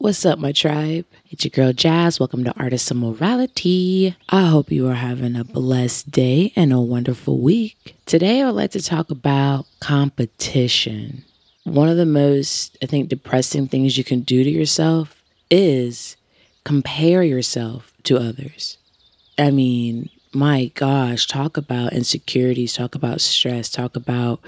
What's up, my tribe? It's your girl Jazz. Welcome to Artists of Morality. I hope you are having a blessed day and a wonderful week. Today, I would like to talk about competition. One of the most, I think, depressing things you can do to yourself is compare yourself to others. I mean, my gosh, talk about insecurities, talk about stress, talk about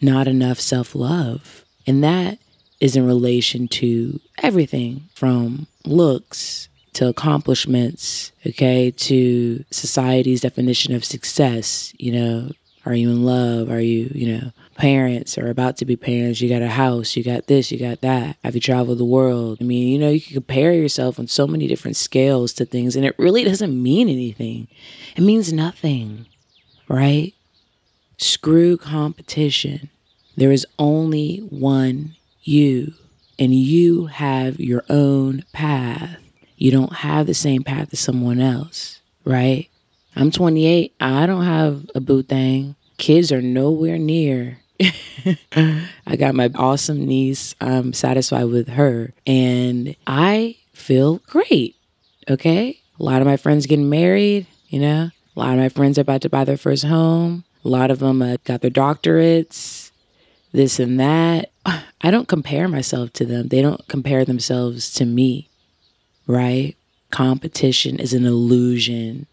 not enough self love. And that is in relation to everything from looks to accomplishments, okay, to society's definition of success. You know, are you in love? Are you, you know, parents or about to be parents? You got a house, you got this, you got that. Have you traveled the world? I mean, you know, you can compare yourself on so many different scales to things, and it really doesn't mean anything. It means nothing, right? Screw competition. There is only one you, and you have your own path. You don't have the same path as someone else, right? I'm 28. I don't have a boo thing. Kids are nowhere near. I got my awesome niece. I'm satisfied with her, and I feel great. Okay. A lot of my friends getting married, you know, a lot of my friends are about to buy their first home. A lot of them uh, got their doctorates, this and that. I don't compare myself to them. They don't compare themselves to me, right? Competition is an illusion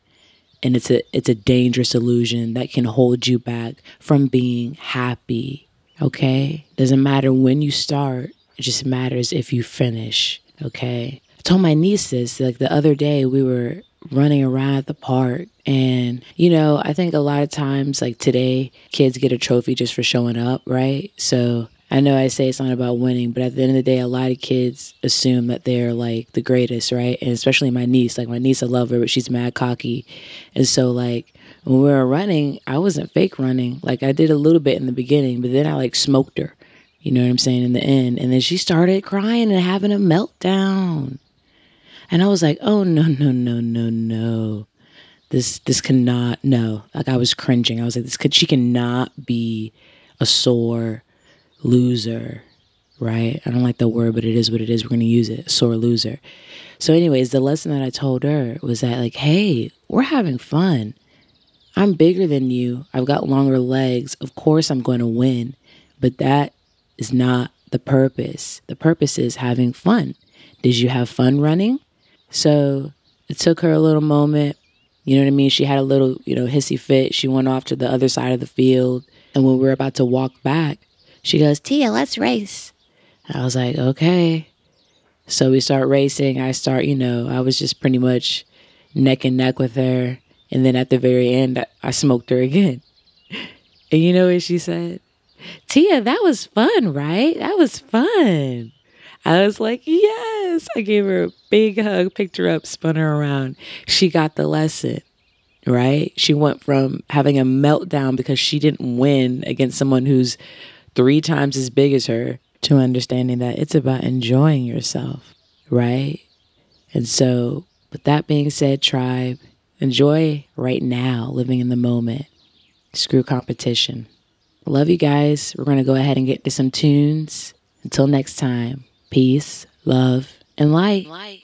and it's a it's a dangerous illusion that can hold you back from being happy, okay? Doesn't matter when you start, it just matters if you finish, okay? I told my niece this like the other day we were running around at the park and you know i think a lot of times like today kids get a trophy just for showing up right so I know I say it's not about winning, but at the end of the day, a lot of kids assume that they're like the greatest, right? And especially my niece. Like my niece, I love her, but she's mad cocky. And so like when we were running, I wasn't fake running. Like I did a little bit in the beginning, but then I like smoked her. You know what I'm saying? In the end. And then she started crying and having a meltdown. And I was like, oh no, no, no, no, no. This this cannot no. Like I was cringing. I was like, this could she cannot be a sore loser, right? I don't like the word, but it is what it is. We're going to use it. Sore loser. So, anyways, the lesson that I told her was that, like, hey, we're having fun. I'm bigger than you. I've got longer legs. Of course, I'm going to win. But that is not the purpose. The purpose is having fun. Did you have fun running? So, it took her a little moment. You know what I mean? She had a little, you know, hissy fit. She went off to the other side of the field. And when we were about to walk back, she goes, Tia, let's race. I was like, okay. So we start racing. I start, you know, I was just pretty much neck and neck with her. And then at the very end, I smoked her again. And you know what she said? Tia, that was fun, right? That was fun. I was like, yes. I gave her a big hug, picked her up, spun her around. She got the lesson, right? She went from having a meltdown because she didn't win against someone who's three times as big as her to understanding that it's about enjoying yourself, right? And so, with that being said, tribe, enjoy right now, living in the moment. Screw competition. Love you guys. We're going to go ahead and get to some tunes. Until next time, peace, love, and light. light.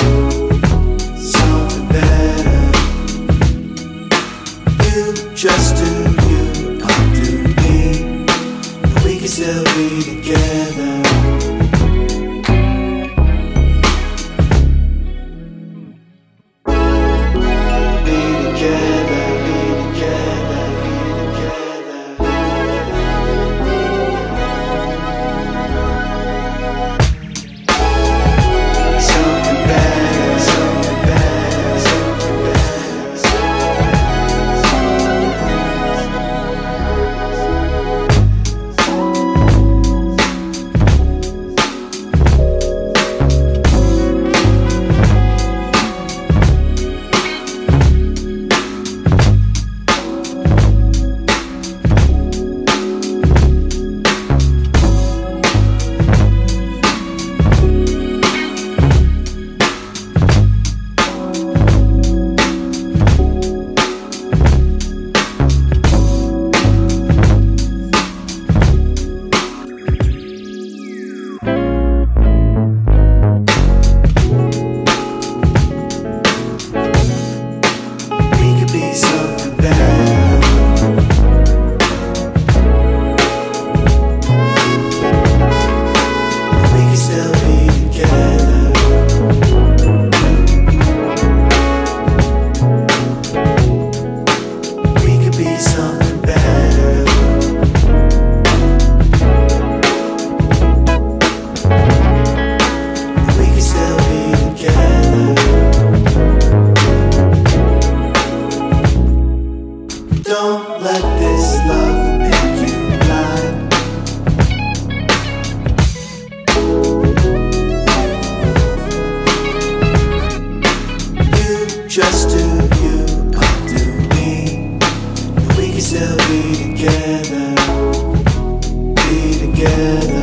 Let this love make you blind. You do you, I do me. And we can still be together. Be together.